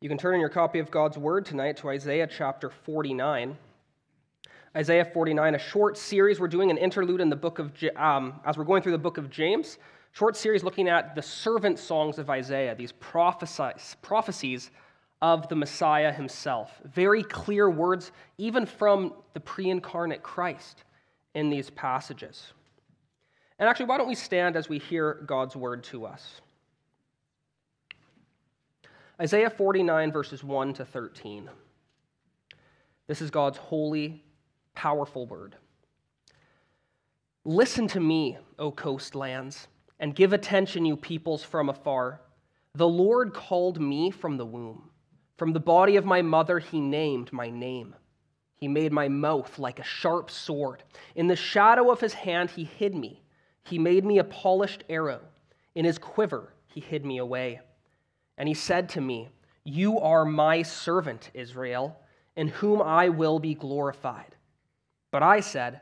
You can turn in your copy of God's Word tonight to Isaiah chapter 49. Isaiah 49, a short series. We're doing an interlude in the book of, um, as we're going through the book of James, short series looking at the servant songs of Isaiah, these prophecies of the Messiah himself. Very clear words, even from the pre incarnate Christ in these passages. And actually, why don't we stand as we hear God's word to us? Isaiah 49, verses 1 to 13. This is God's holy, powerful word. Listen to me, O coastlands, and give attention, you peoples from afar. The Lord called me from the womb. From the body of my mother, he named my name. He made my mouth like a sharp sword. In the shadow of his hand, he hid me. He made me a polished arrow. In his quiver, he hid me away. And he said to me, You are my servant, Israel, in whom I will be glorified. But I said,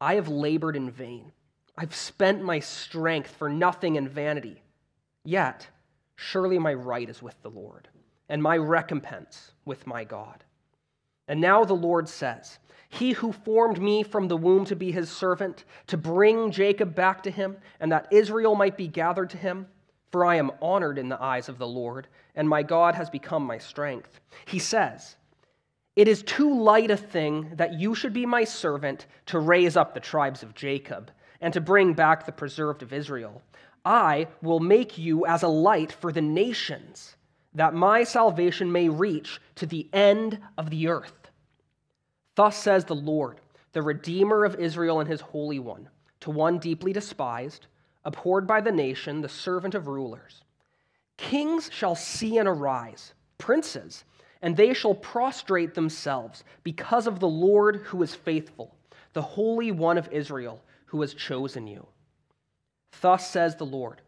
I have labored in vain. I've spent my strength for nothing in vanity. Yet, surely my right is with the Lord, and my recompense with my God. And now the Lord says, He who formed me from the womb to be his servant, to bring Jacob back to him, and that Israel might be gathered to him, for I am honored in the eyes of the Lord, and my God has become my strength. He says, It is too light a thing that you should be my servant to raise up the tribes of Jacob and to bring back the preserved of Israel. I will make you as a light for the nations, that my salvation may reach to the end of the earth. Thus says the Lord, the Redeemer of Israel and his Holy One, to one deeply despised abhorred by the nation, the servant of rulers. Kings shall see and arise, princes, and they shall prostrate themselves because of the Lord who is faithful, the Holy One of Israel who has chosen you. Thus says the Lord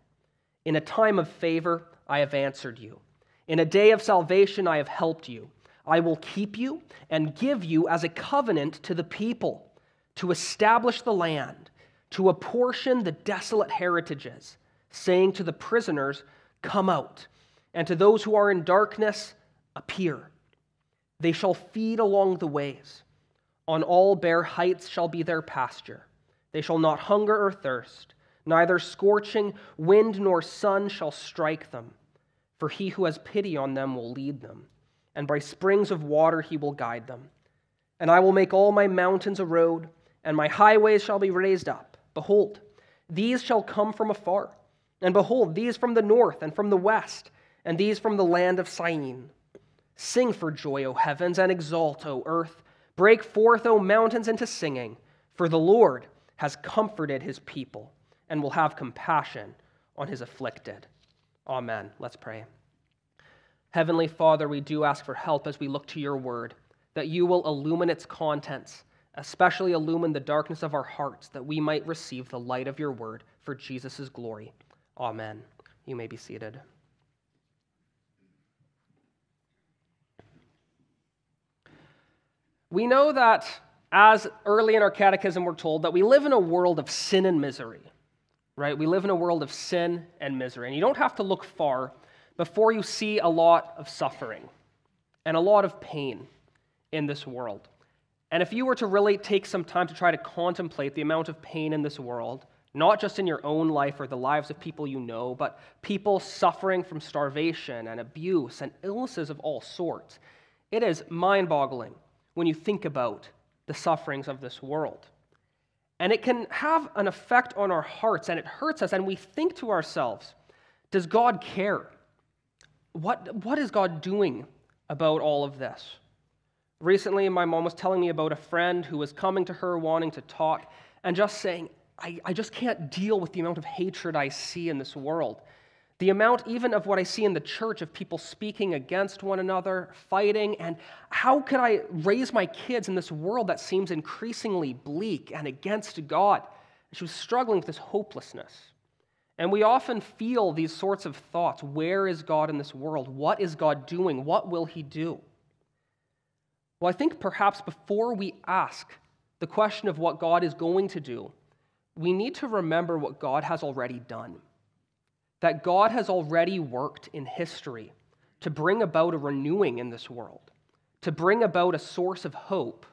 In a time of favor, I have answered you. In a day of salvation, I have helped you. I will keep you and give you as a covenant to the people to establish the land to apportion the desolate heritages, saying to the prisoners, Come out, and to those who are in darkness, appear. They shall feed along the ways. On all bare heights shall be their pasture. They shall not hunger or thirst, neither scorching wind nor sun shall strike them. For he who has pity on them will lead them, and by springs of water he will guide them. And I will make all my mountains a road, and my highways shall be raised up. Behold, these shall come from afar, and behold, these from the north and from the west, and these from the land of Syene. Sing for joy, O heavens, and exult, O earth. Break forth, O mountains, into singing, for the Lord has comforted his people and will have compassion on his afflicted. Amen. Let's pray. Heavenly Father, we do ask for help as we look to your word, that you will illumine its contents especially illumine the darkness of our hearts that we might receive the light of your word for Jesus' glory. Amen. You may be seated. We know that, as early in our catechism we're told, that we live in a world of sin and misery, right? We live in a world of sin and misery. And you don't have to look far before you see a lot of suffering and a lot of pain in this world. And if you were to really take some time to try to contemplate the amount of pain in this world, not just in your own life or the lives of people you know, but people suffering from starvation and abuse and illnesses of all sorts, it is mind boggling when you think about the sufferings of this world. And it can have an effect on our hearts and it hurts us, and we think to ourselves, does God care? What, what is God doing about all of this? Recently, my mom was telling me about a friend who was coming to her wanting to talk and just saying, I, I just can't deal with the amount of hatred I see in this world. The amount, even of what I see in the church, of people speaking against one another, fighting, and how could I raise my kids in this world that seems increasingly bleak and against God? She was struggling with this hopelessness. And we often feel these sorts of thoughts Where is God in this world? What is God doing? What will He do? Well, I think perhaps before we ask the question of what God is going to do, we need to remember what God has already done. That God has already worked in history to bring about a renewing in this world, to bring about a source of hope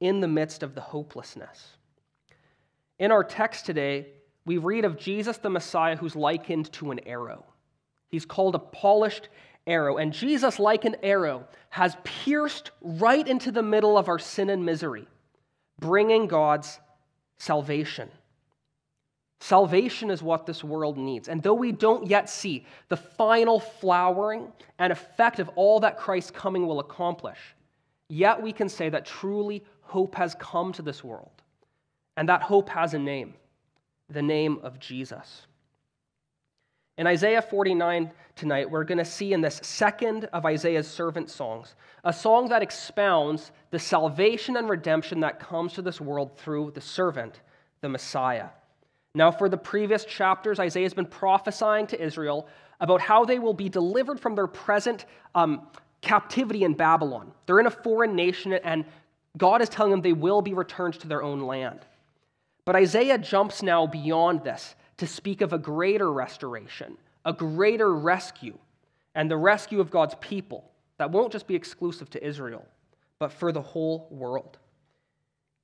in the midst of the hopelessness. In our text today, we read of Jesus the Messiah who's likened to an arrow. He's called a polished arrow, and Jesus, like an arrow, has pierced right into the middle of our sin and misery, bringing God's salvation. Salvation is what this world needs. And though we don't yet see the final flowering and effect of all that Christ's coming will accomplish, yet we can say that truly hope has come to this world. And that hope has a name the name of Jesus. In Isaiah 49 tonight, we're going to see in this second of Isaiah's servant songs a song that expounds the salvation and redemption that comes to this world through the servant, the Messiah. Now, for the previous chapters, Isaiah has been prophesying to Israel about how they will be delivered from their present um, captivity in Babylon. They're in a foreign nation, and God is telling them they will be returned to their own land. But Isaiah jumps now beyond this to speak of a greater restoration, a greater rescue, and the rescue of God's people that won't just be exclusive to Israel, but for the whole world.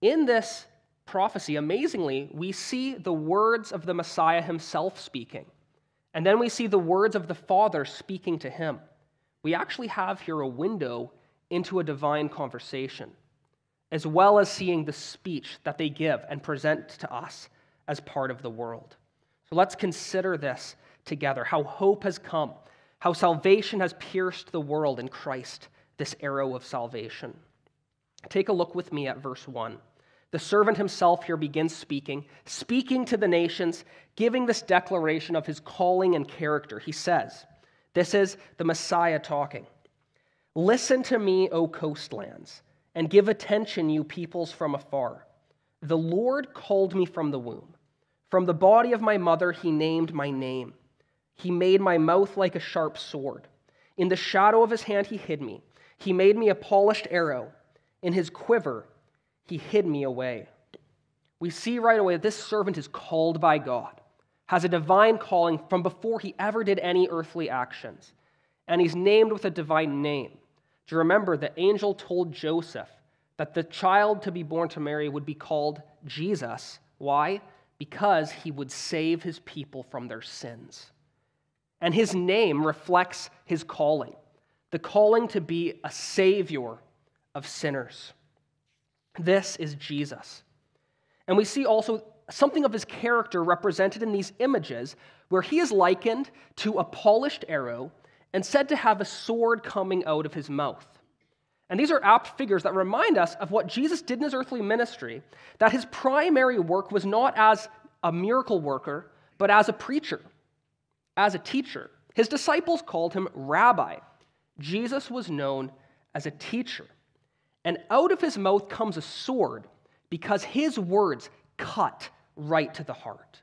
In this prophecy, amazingly, we see the words of the Messiah himself speaking, and then we see the words of the Father speaking to him. We actually have here a window into a divine conversation, as well as seeing the speech that they give and present to us as part of the world. Let's consider this together how hope has come, how salvation has pierced the world in Christ, this arrow of salvation. Take a look with me at verse 1. The servant himself here begins speaking, speaking to the nations, giving this declaration of his calling and character. He says, This is the Messiah talking. Listen to me, O coastlands, and give attention, you peoples from afar. The Lord called me from the womb. From the body of my mother, he named my name. He made my mouth like a sharp sword. In the shadow of his hand, he hid me. He made me a polished arrow. In his quiver, he hid me away. We see right away that this servant is called by God, has a divine calling from before he ever did any earthly actions, and he's named with a divine name. Do you remember the angel told Joseph that the child to be born to Mary would be called Jesus? Why? Because he would save his people from their sins. And his name reflects his calling the calling to be a savior of sinners. This is Jesus. And we see also something of his character represented in these images where he is likened to a polished arrow and said to have a sword coming out of his mouth. And these are apt figures that remind us of what Jesus did in his earthly ministry, that his primary work was not as a miracle worker, but as a preacher, as a teacher. His disciples called him rabbi. Jesus was known as a teacher. And out of his mouth comes a sword because his words cut right to the heart.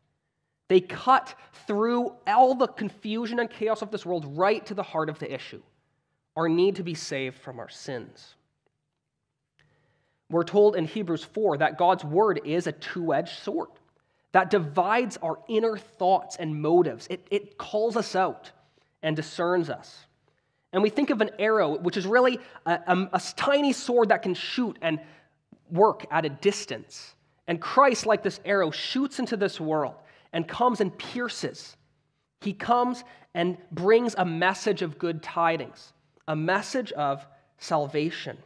They cut through all the confusion and chaos of this world right to the heart of the issue our need to be saved from our sins. We're told in Hebrews 4 that God's word is a two edged sword that divides our inner thoughts and motives. It, it calls us out and discerns us. And we think of an arrow, which is really a, a, a tiny sword that can shoot and work at a distance. And Christ, like this arrow, shoots into this world and comes and pierces. He comes and brings a message of good tidings a message of salvation.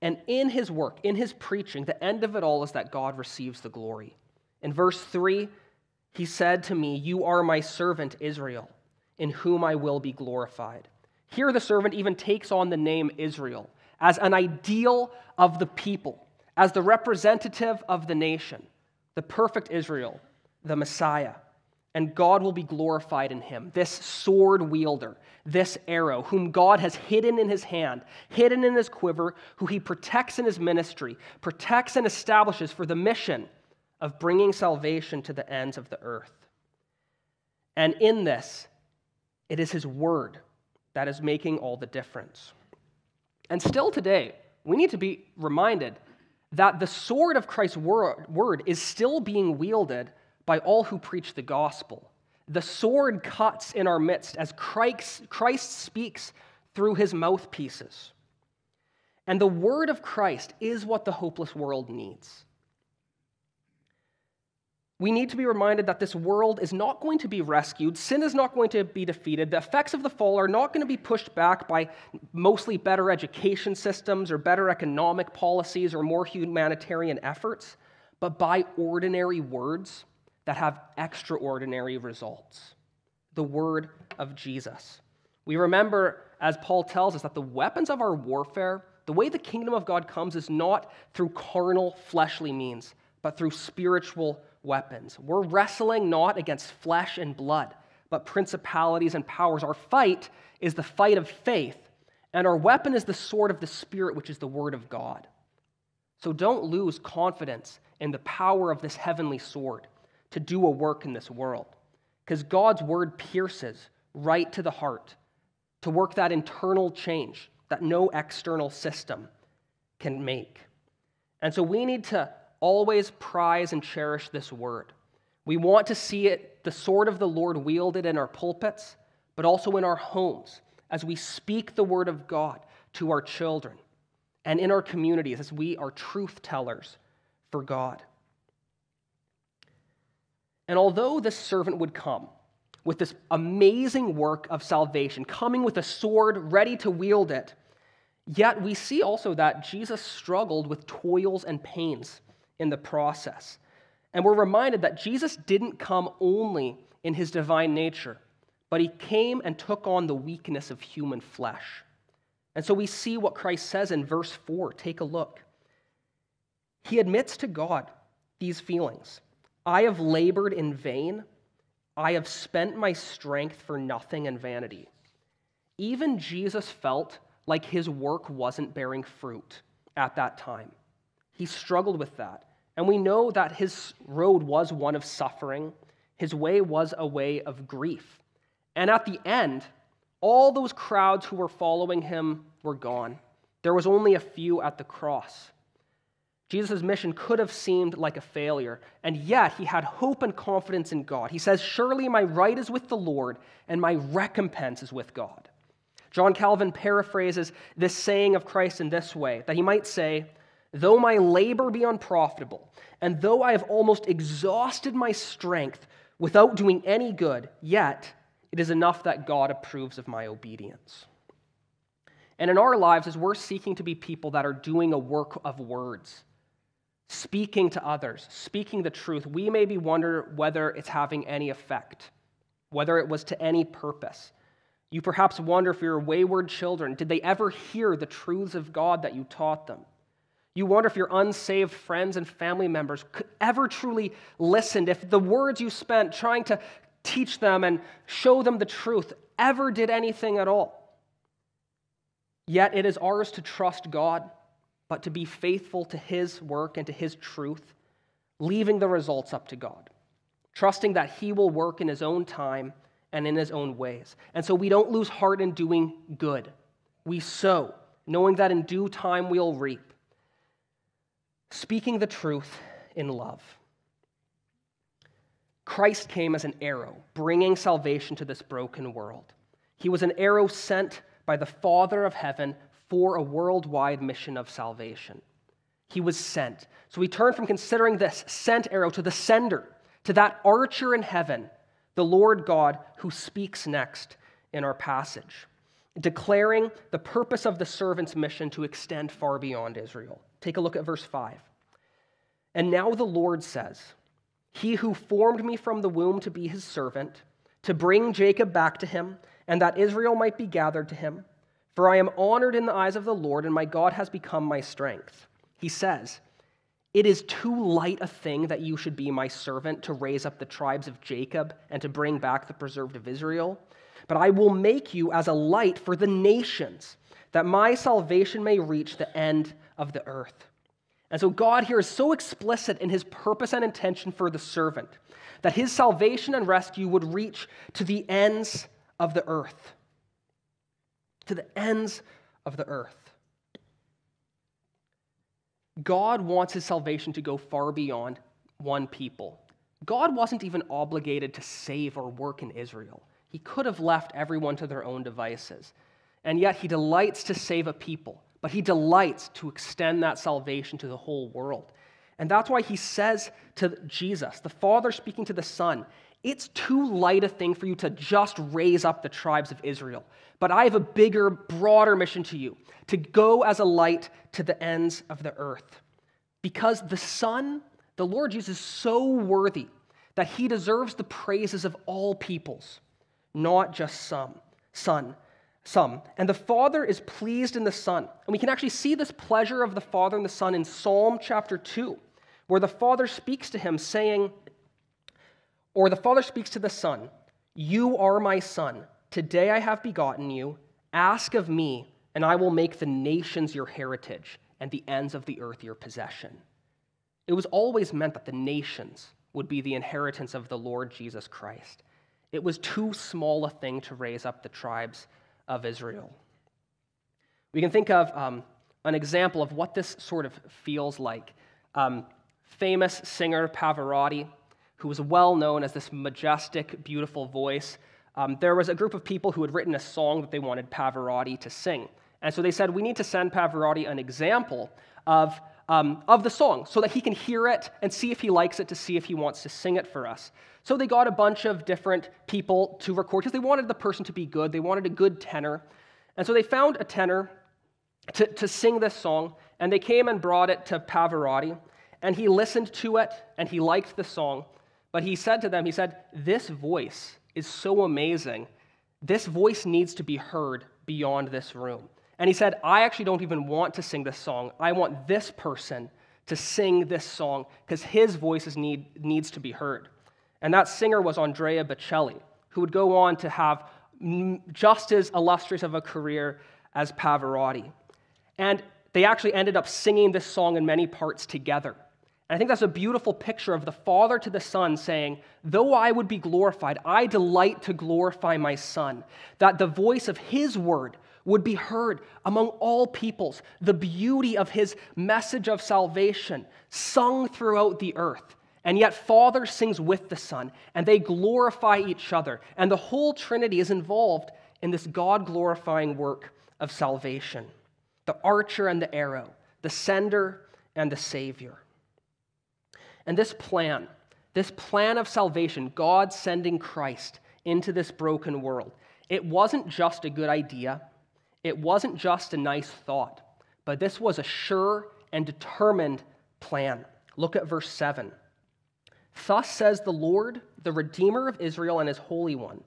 And in his work, in his preaching, the end of it all is that God receives the glory. In verse 3, he said to me, You are my servant Israel, in whom I will be glorified. Here, the servant even takes on the name Israel as an ideal of the people, as the representative of the nation, the perfect Israel, the Messiah and God will be glorified in him. This sword wielder, this arrow, whom God has hidden in his hand, hidden in his quiver, who he protects in his ministry, protects and establishes for the mission of bringing salvation to the ends of the earth. And in this, it is his word that is making all the difference. And still today, we need to be reminded that the sword of Christ's word is still being wielded by all who preach the gospel. The sword cuts in our midst as Christ, Christ speaks through his mouthpieces. And the word of Christ is what the hopeless world needs. We need to be reminded that this world is not going to be rescued. Sin is not going to be defeated. The effects of the fall are not going to be pushed back by mostly better education systems or better economic policies or more humanitarian efforts, but by ordinary words that have extraordinary results. The word of Jesus. We remember, as Paul tells us, that the weapons of our warfare, the way the kingdom of God comes, is not through carnal, fleshly means, but through spiritual weapons. We're wrestling not against flesh and blood, but principalities and powers. Our fight is the fight of faith, and our weapon is the sword of the Spirit, which is the word of God. So don't lose confidence in the power of this heavenly sword to do a work in this world, because God's word pierces right to the heart to work that internal change that no external system can make. And so we need to always prize and cherish this word. We want to see it, the sword of the Lord, wielded in our pulpits, but also in our homes as we speak the word of God to our children and in our communities as we are truth tellers for God. And although this servant would come with this amazing work of salvation, coming with a sword ready to wield it, yet we see also that Jesus struggled with toils and pains in the process. And we're reminded that Jesus didn't come only in his divine nature, but he came and took on the weakness of human flesh. And so we see what Christ says in verse 4. Take a look. He admits to God these feelings I have labored in vain, I have spent my strength for nothing and vanity. Even Jesus felt like his work wasn't bearing fruit at that time. He struggled with that. And we know that his road was one of suffering, his way was a way of grief. And at the end, all those crowds who were following him were gone. There was only a few at the cross. Jesus' mission could have seemed like a failure, and yet he had hope and confidence in God. He says, Surely my right is with the Lord, and my recompense is with God. John Calvin paraphrases this saying of Christ in this way that he might say, Though my labor be unprofitable, and though I have almost exhausted my strength without doing any good, yet it is enough that God approves of my obedience. And in our lives, as we're seeking to be people that are doing a work of words, speaking to others, speaking the truth, we maybe wonder whether it's having any effect, whether it was to any purpose. You perhaps wonder for your wayward children, did they ever hear the truths of God that you taught them? You wonder if your unsaved friends and family members could ever truly listened, if the words you spent trying to teach them and show them the truth ever did anything at all. Yet it is ours to trust God, but to be faithful to His work and to His truth, leaving the results up to God, trusting that He will work in His own time and in His own ways. And so we don't lose heart in doing good. We sow, knowing that in due time we'll reap speaking the truth in love. Christ came as an arrow, bringing salvation to this broken world. He was an arrow sent by the Father of heaven for a worldwide mission of salvation. He was sent. So we turn from considering this sent arrow to the sender, to that archer in heaven, the Lord God who speaks next in our passage, declaring the purpose of the servant's mission to extend far beyond Israel. Take a look at verse 5. And now the Lord says, He who formed me from the womb to be his servant, to bring Jacob back to him, and that Israel might be gathered to him. For I am honored in the eyes of the Lord, and my God has become my strength. He says, It is too light a thing that you should be my servant to raise up the tribes of Jacob and to bring back the preserved of Israel. But I will make you as a light for the nations, that my salvation may reach the end of the earth. And so God here is so explicit in his purpose and intention for the servant that his salvation and rescue would reach to the ends of the earth. To the ends of the earth. God wants his salvation to go far beyond one people, God wasn't even obligated to save or work in Israel. He could have left everyone to their own devices. And yet, he delights to save a people, but he delights to extend that salvation to the whole world. And that's why he says to Jesus, the Father speaking to the Son, it's too light a thing for you to just raise up the tribes of Israel. But I have a bigger, broader mission to you to go as a light to the ends of the earth. Because the Son, the Lord Jesus, is so worthy that he deserves the praises of all peoples, not just some. Son, some. And the Father is pleased in the Son. And we can actually see this pleasure of the Father and the Son in Psalm chapter 2, where the Father speaks to him, saying, or the Father speaks to the Son, You are my Son. Today I have begotten you. Ask of me, and I will make the nations your heritage and the ends of the earth your possession. It was always meant that the nations would be the inheritance of the Lord Jesus Christ. It was too small a thing to raise up the tribes of Israel. We can think of um, an example of what this sort of feels like. Um, famous singer Pavarotti, who was well known as this majestic, beautiful voice, um, there was a group of people who had written a song that they wanted Pavarotti to sing. And so they said, We need to send Pavarotti an example of, um, of the song so that he can hear it and see if he likes it to see if he wants to sing it for us. So they got a bunch of different people to record because they wanted the person to be good. They wanted a good tenor. And so they found a tenor to, to sing this song, and they came and brought it to Pavarotti. And he listened to it and he liked the song. But he said to them, He said, This voice is so amazing. This voice needs to be heard beyond this room. And he said, I actually don't even want to sing this song. I want this person to sing this song because his voice need, needs to be heard. And that singer was Andrea Bocelli, who would go on to have just as illustrious of a career as Pavarotti. And they actually ended up singing this song in many parts together. And I think that's a beautiful picture of the Father to the Son saying, Though I would be glorified, I delight to glorify my Son, that the voice of His word would be heard among all peoples, the beauty of His message of salvation sung throughout the earth. And yet, Father sings with the Son, and they glorify each other. And the whole Trinity is involved in this God glorifying work of salvation the archer and the arrow, the sender and the Savior. And this plan, this plan of salvation, God sending Christ into this broken world, it wasn't just a good idea, it wasn't just a nice thought, but this was a sure and determined plan. Look at verse 7. Thus says the Lord, the Redeemer of Israel and his Holy One,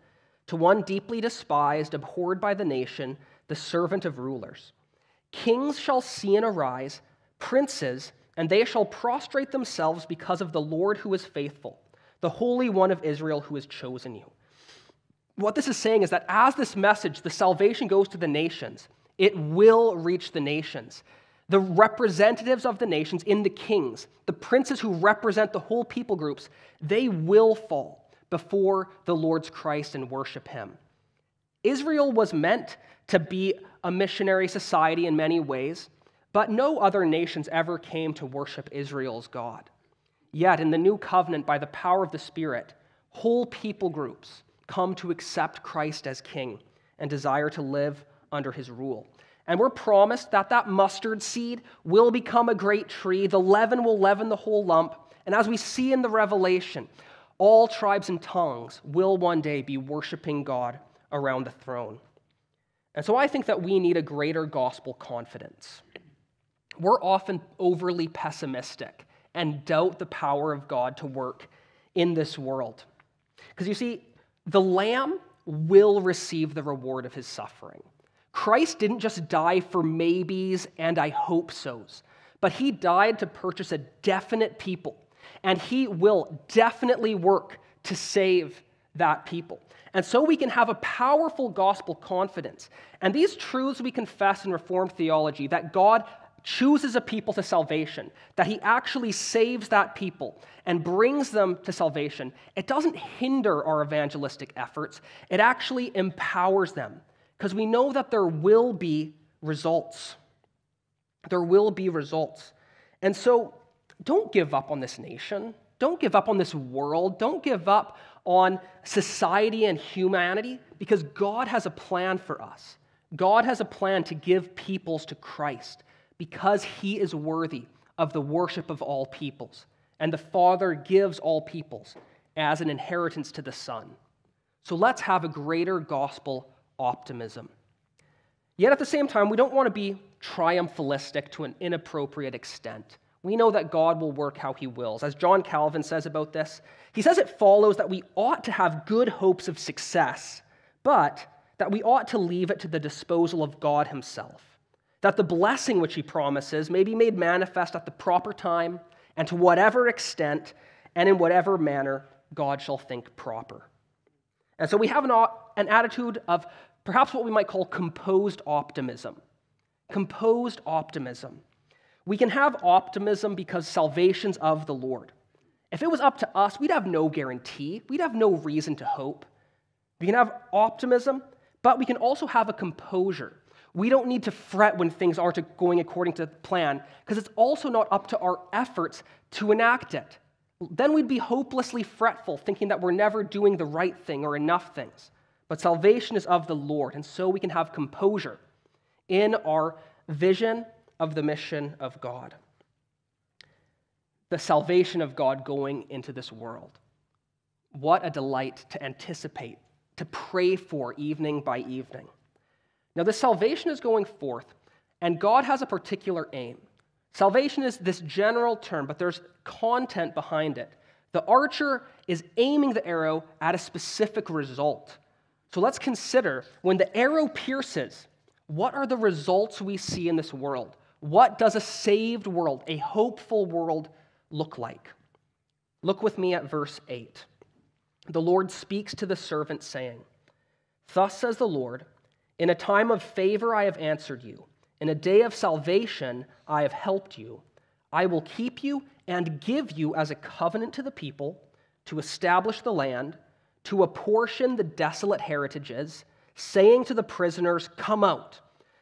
to one deeply despised, abhorred by the nation, the servant of rulers Kings shall see and arise, princes, and they shall prostrate themselves because of the Lord who is faithful, the Holy One of Israel who has chosen you. What this is saying is that as this message, the salvation goes to the nations, it will reach the nations the representatives of the nations in the kings, the princes who represent the whole people groups, they will fall before the Lord's Christ and worship him. Israel was meant to be a missionary society in many ways, but no other nations ever came to worship Israel's God. Yet, in the new covenant, by the power of the Spirit, whole people groups come to accept Christ as king and desire to live under his rule. And we're promised that that mustard seed will become a great tree. The leaven will leaven the whole lump. And as we see in the Revelation, all tribes and tongues will one day be worshiping God around the throne. And so I think that we need a greater gospel confidence. We're often overly pessimistic and doubt the power of God to work in this world. Because you see, the Lamb will receive the reward of his suffering. Christ didn't just die for maybes and I hope so's, but he died to purchase a definite people, and he will definitely work to save that people. And so we can have a powerful gospel confidence. And these truths we confess in Reformed theology that God chooses a people to salvation, that he actually saves that people and brings them to salvation, it doesn't hinder our evangelistic efforts, it actually empowers them because we know that there will be results. There will be results. And so don't give up on this nation. Don't give up on this world. Don't give up on society and humanity because God has a plan for us. God has a plan to give peoples to Christ because he is worthy of the worship of all peoples. And the Father gives all peoples as an inheritance to the Son. So let's have a greater gospel optimism. Yet at the same time, we don't want to be triumphalistic to an inappropriate extent. We know that God will work how he wills. As John Calvin says about this, he says it follows that we ought to have good hopes of success, but that we ought to leave it to the disposal of God himself. That the blessing which he promises may be made manifest at the proper time and to whatever extent and in whatever manner God shall think proper. And so we have an, an attitude of perhaps what we might call composed optimism. Composed optimism. We can have optimism because salvation's of the Lord. If it was up to us, we'd have no guarantee, we'd have no reason to hope. We can have optimism, but we can also have a composure. We don't need to fret when things aren't going according to plan, because it's also not up to our efforts to enact it. Then we'd be hopelessly fretful, thinking that we're never doing the right thing or enough things. But salvation is of the Lord, and so we can have composure in our vision of the mission of God. The salvation of God going into this world. What a delight to anticipate, to pray for evening by evening. Now, the salvation is going forth, and God has a particular aim. Salvation is this general term, but there's content behind it. The archer is aiming the arrow at a specific result. So let's consider when the arrow pierces, what are the results we see in this world? What does a saved world, a hopeful world, look like? Look with me at verse 8. The Lord speaks to the servant, saying, Thus says the Lord, in a time of favor I have answered you. In a day of salvation, I have helped you. I will keep you and give you as a covenant to the people, to establish the land, to apportion the desolate heritages, saying to the prisoners, Come out.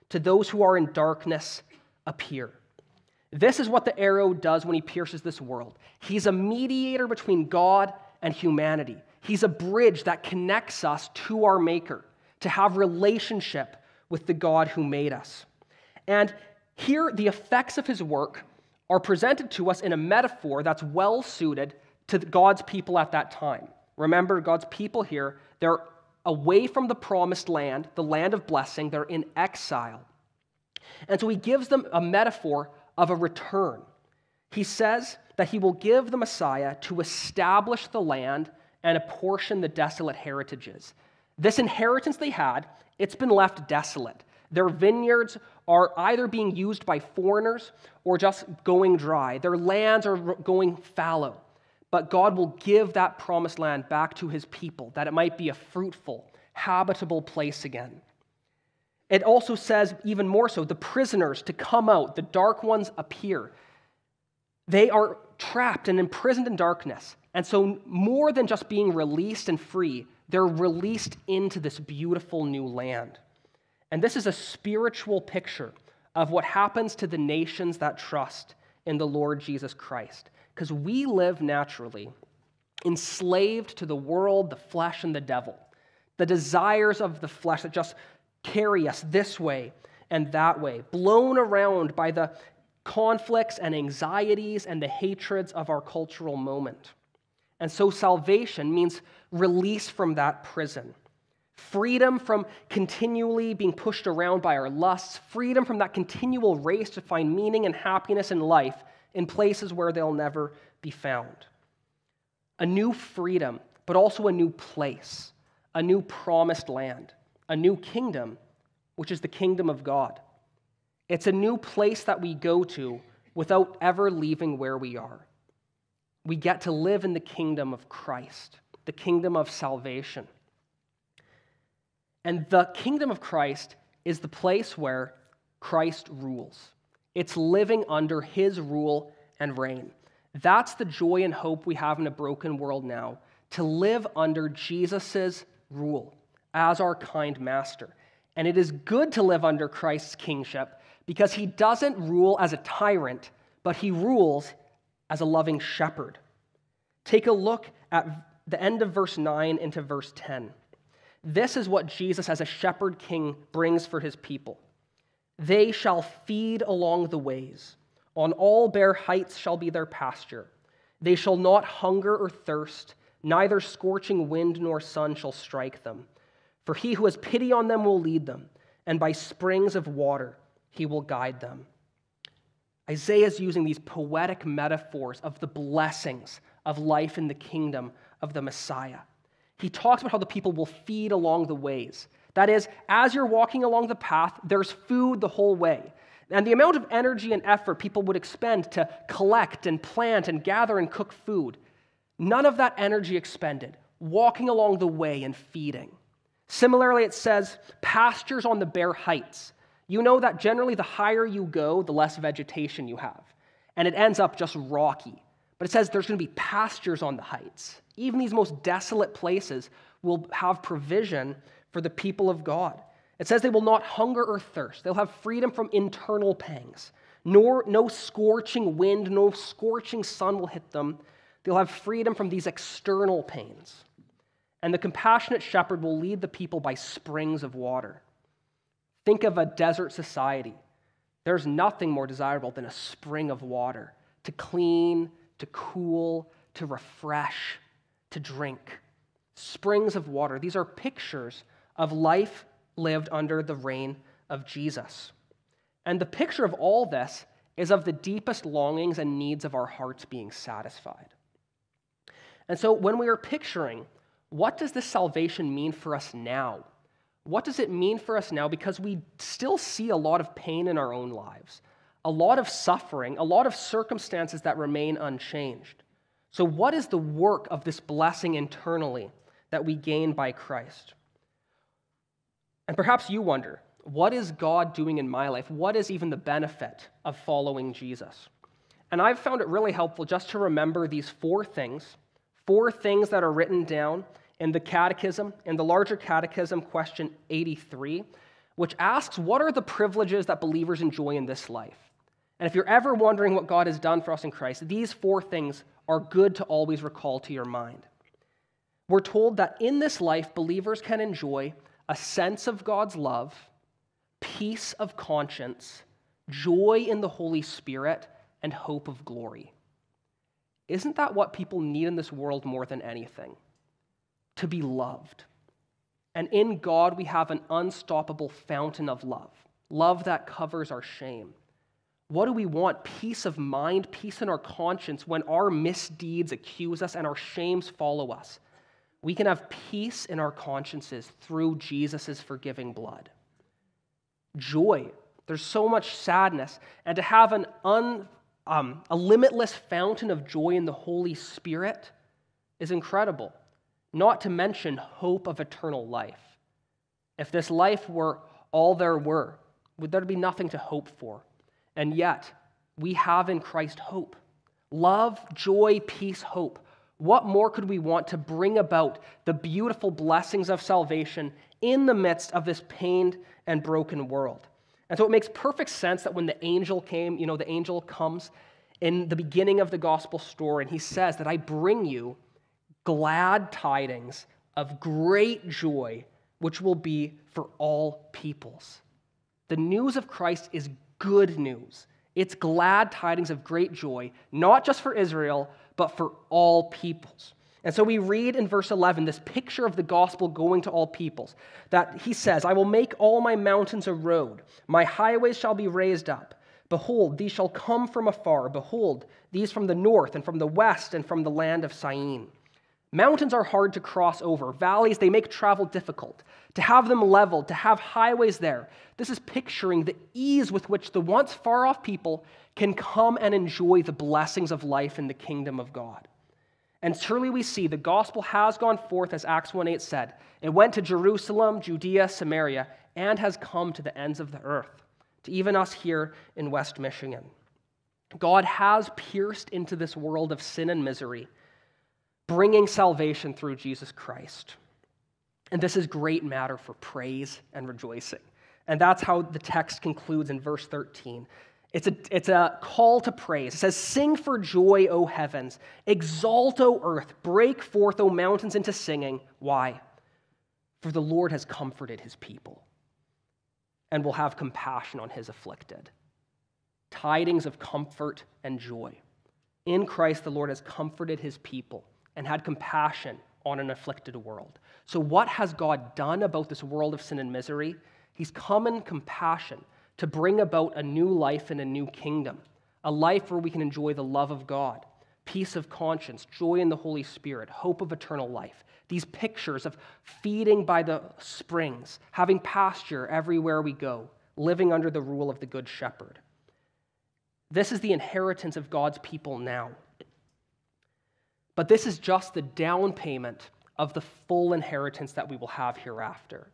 To those who are in darkness, appear. This is what the arrow does when he pierces this world. He's a mediator between God and humanity. He's a bridge that connects us to our Maker, to have relationship with the God who made us. And here, the effects of his work are presented to us in a metaphor that's well suited to God's people at that time. Remember, God's people here, they're away from the promised land, the land of blessing, they're in exile. And so he gives them a metaphor of a return. He says that he will give the Messiah to establish the land and apportion the desolate heritages. This inheritance they had, it's been left desolate. Their vineyards are either being used by foreigners or just going dry. Their lands are going fallow. But God will give that promised land back to his people, that it might be a fruitful, habitable place again. It also says, even more so, the prisoners to come out, the dark ones appear. They are trapped and imprisoned in darkness. And so, more than just being released and free, they're released into this beautiful new land. And this is a spiritual picture of what happens to the nations that trust in the Lord Jesus Christ. Because we live naturally enslaved to the world, the flesh, and the devil. The desires of the flesh that just carry us this way and that way, blown around by the conflicts and anxieties and the hatreds of our cultural moment. And so salvation means release from that prison freedom from continually being pushed around by our lusts, freedom from that continual race to find meaning and happiness in life in places where they'll never be found. A new freedom, but also a new place, a new promised land, a new kingdom, which is the kingdom of God. It's a new place that we go to without ever leaving where we are. We get to live in the kingdom of Christ, the kingdom of salvation. And the kingdom of Christ is the place where Christ rules. It's living under his rule and reign. That's the joy and hope we have in a broken world now to live under Jesus' rule as our kind master. And it is good to live under Christ's kingship because he doesn't rule as a tyrant, but he rules as a loving shepherd. Take a look at the end of verse 9 into verse 10. This is what Jesus, as a shepherd king, brings for his people. They shall feed along the ways. On all bare heights shall be their pasture. They shall not hunger or thirst, neither scorching wind nor sun shall strike them. For he who has pity on them will lead them, and by springs of water he will guide them. Isaiah is using these poetic metaphors of the blessings of life in the kingdom of the Messiah. He talks about how the people will feed along the ways. That is, as you're walking along the path, there's food the whole way. And the amount of energy and effort people would expend to collect and plant and gather and cook food, none of that energy expended, walking along the way and feeding. Similarly, it says pastures on the bare heights. You know that generally the higher you go, the less vegetation you have. And it ends up just rocky. But it says there's going to be pastures on the heights. Even these most desolate places will have provision for the people of God. It says they will not hunger or thirst. They'll have freedom from internal pangs. Nor no scorching wind, no scorching sun will hit them. They'll have freedom from these external pains. And the compassionate shepherd will lead the people by springs of water. Think of a desert society. There's nothing more desirable than a spring of water to clean, to cool, to refresh, to drink. Springs of water. These are pictures of life lived under the reign of Jesus. And the picture of all this is of the deepest longings and needs of our hearts being satisfied. And so when we are picturing what does this salvation mean for us now? What does it mean for us now? Because we still see a lot of pain in our own lives, a lot of suffering, a lot of circumstances that remain unchanged. So, what is the work of this blessing internally that we gain by Christ? And perhaps you wonder, what is God doing in my life? What is even the benefit of following Jesus? And I've found it really helpful just to remember these four things, four things that are written down in the Catechism, in the larger Catechism, question 83, which asks, What are the privileges that believers enjoy in this life? And if you're ever wondering what God has done for us in Christ, these four things are good to always recall to your mind. We're told that in this life, believers can enjoy a sense of God's love, peace of conscience, joy in the Holy Spirit, and hope of glory. Isn't that what people need in this world more than anything? To be loved. And in God, we have an unstoppable fountain of love, love that covers our shame. What do we want? Peace of mind, peace in our conscience when our misdeeds accuse us and our shames follow us we can have peace in our consciences through Jesus' forgiving blood. Joy. There's so much sadness. And to have an un, um, a limitless fountain of joy in the Holy Spirit is incredible. Not to mention hope of eternal life. If this life were all there were, would there be nothing to hope for? And yet, we have in Christ hope love, joy, peace, hope what more could we want to bring about the beautiful blessings of salvation in the midst of this pained and broken world? And so it makes perfect sense that when the angel came, you know, the angel comes in the beginning of the gospel story and he says that I bring you glad tidings of great joy, which will be for all peoples. The news of Christ is good news. It's glad tidings of great joy, not just for Israel, but for all peoples. And so we read in verse 11 this picture of the gospel going to all peoples. That he says, I will make all my mountains a road, my highways shall be raised up. Behold, these shall come from afar. Behold, these from the north and from the west and from the land of Syene. Mountains are hard to cross over. Valleys, they make travel difficult. To have them leveled, to have highways there, this is picturing the ease with which the once far off people can come and enjoy the blessings of life in the kingdom of God. And truly we see the gospel has gone forth, as Acts 1 8 said. It went to Jerusalem, Judea, Samaria, and has come to the ends of the earth, to even us here in West Michigan. God has pierced into this world of sin and misery bringing salvation through Jesus Christ. And this is great matter for praise and rejoicing. And that's how the text concludes in verse 13. It's a, it's a call to praise. It says, Sing for joy, O heavens. Exalt, O earth. Break forth, O mountains, into singing. Why? For the Lord has comforted his people and will have compassion on his afflicted. Tidings of comfort and joy. In Christ, the Lord has comforted his people and had compassion on an afflicted world. So, what has God done about this world of sin and misery? He's come in compassion to bring about a new life and a new kingdom, a life where we can enjoy the love of God, peace of conscience, joy in the Holy Spirit, hope of eternal life. These pictures of feeding by the springs, having pasture everywhere we go, living under the rule of the Good Shepherd. This is the inheritance of God's people now. But this is just the down payment of the full inheritance that we will have hereafter.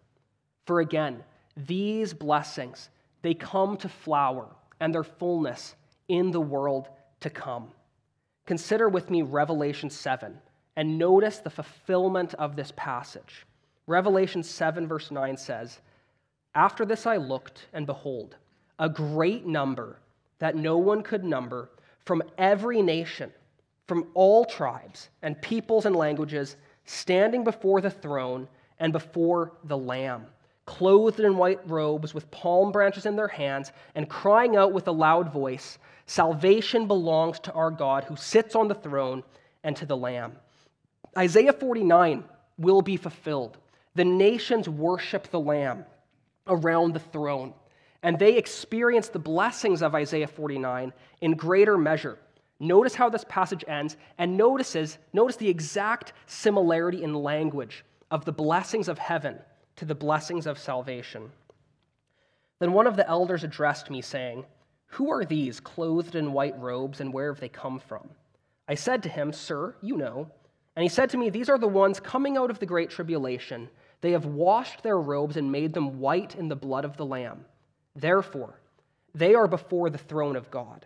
For again, these blessings, they come to flower and their fullness in the world to come. Consider with me Revelation 7 and notice the fulfillment of this passage. Revelation 7, verse 9 says, After this I looked, and behold, a great number that no one could number from every nation, from all tribes and peoples and languages, standing before the throne and before the Lamb clothed in white robes with palm branches in their hands, and crying out with a loud voice Salvation belongs to our God who sits on the throne and to the Lamb. Isaiah 49 will be fulfilled. The nations worship the Lamb around the throne, and they experience the blessings of Isaiah 49 in greater measure. Notice how this passage ends, and notices, notice the exact similarity in language of the blessings of heaven to the blessings of salvation. Then one of the elders addressed me, saying, Who are these clothed in white robes, and where have they come from? I said to him, Sir, you know. And he said to me, These are the ones coming out of the great tribulation. They have washed their robes and made them white in the blood of the Lamb. Therefore, they are before the throne of God,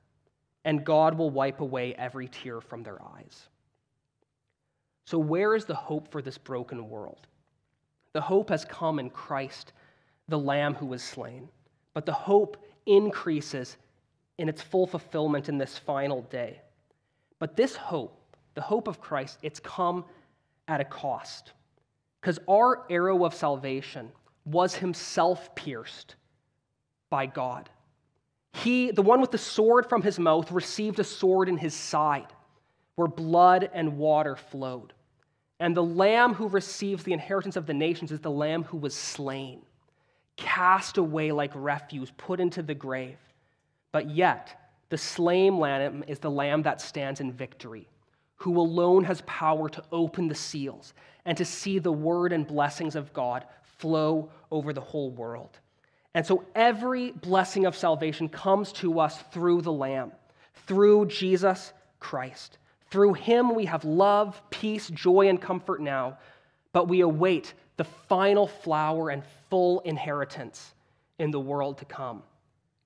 and God will wipe away every tear from their eyes. So, where is the hope for this broken world? The hope has come in Christ the Lamb who was slain. But the hope increases in its full fulfillment in this final day. But this hope, the hope of Christ, it's come at a cost. Because our arrow of salvation was himself pierced by God. He, the one with the sword from his mouth, received a sword in his side where blood and water flowed. And the lamb who receives the inheritance of the nations is the lamb who was slain cast away like refuse, put into the grave. But yet, the slain lamb is the lamb that stands in victory, who alone has power to open the seals and to see the word and blessings of God flow over the whole world. And so every blessing of salvation comes to us through the Lamb, through Jesus Christ. Through him we have love, peace, joy, and comfort now, but we await the final flower and full inheritance in the world to come.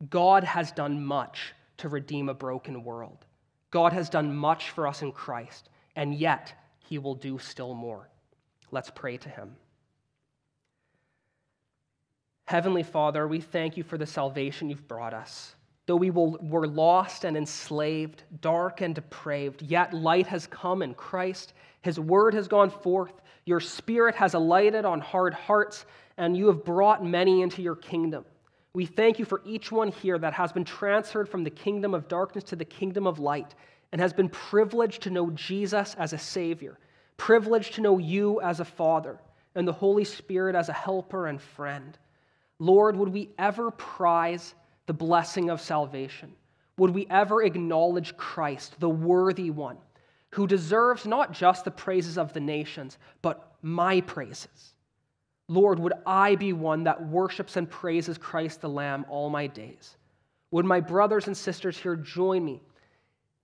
God has done much to redeem a broken world. God has done much for us in Christ, and yet he will do still more. Let's pray to him. Heavenly Father, we thank you for the salvation you've brought us. Though we were lost and enslaved, dark and depraved, yet light has come in Christ. His word has gone forth. Your spirit has alighted on hard hearts, and you have brought many into your kingdom. We thank you for each one here that has been transferred from the kingdom of darkness to the kingdom of light and has been privileged to know Jesus as a Savior, privileged to know you as a Father, and the Holy Spirit as a helper and friend. Lord, would we ever prize the blessing of salvation? Would we ever acknowledge Christ, the worthy one, who deserves not just the praises of the nations, but my praises? Lord, would I be one that worships and praises Christ the Lamb all my days? Would my brothers and sisters here join me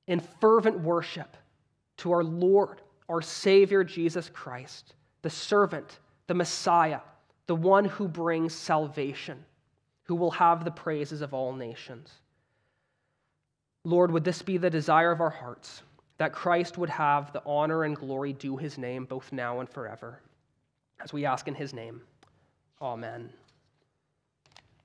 in fervent worship to our Lord, our Savior, Jesus Christ, the servant, the Messiah, the one who brings salvation, who will have the praises of all nations. Lord, would this be the desire of our hearts, that Christ would have the honor and glory due his name both now and forever? As we ask in his name, amen.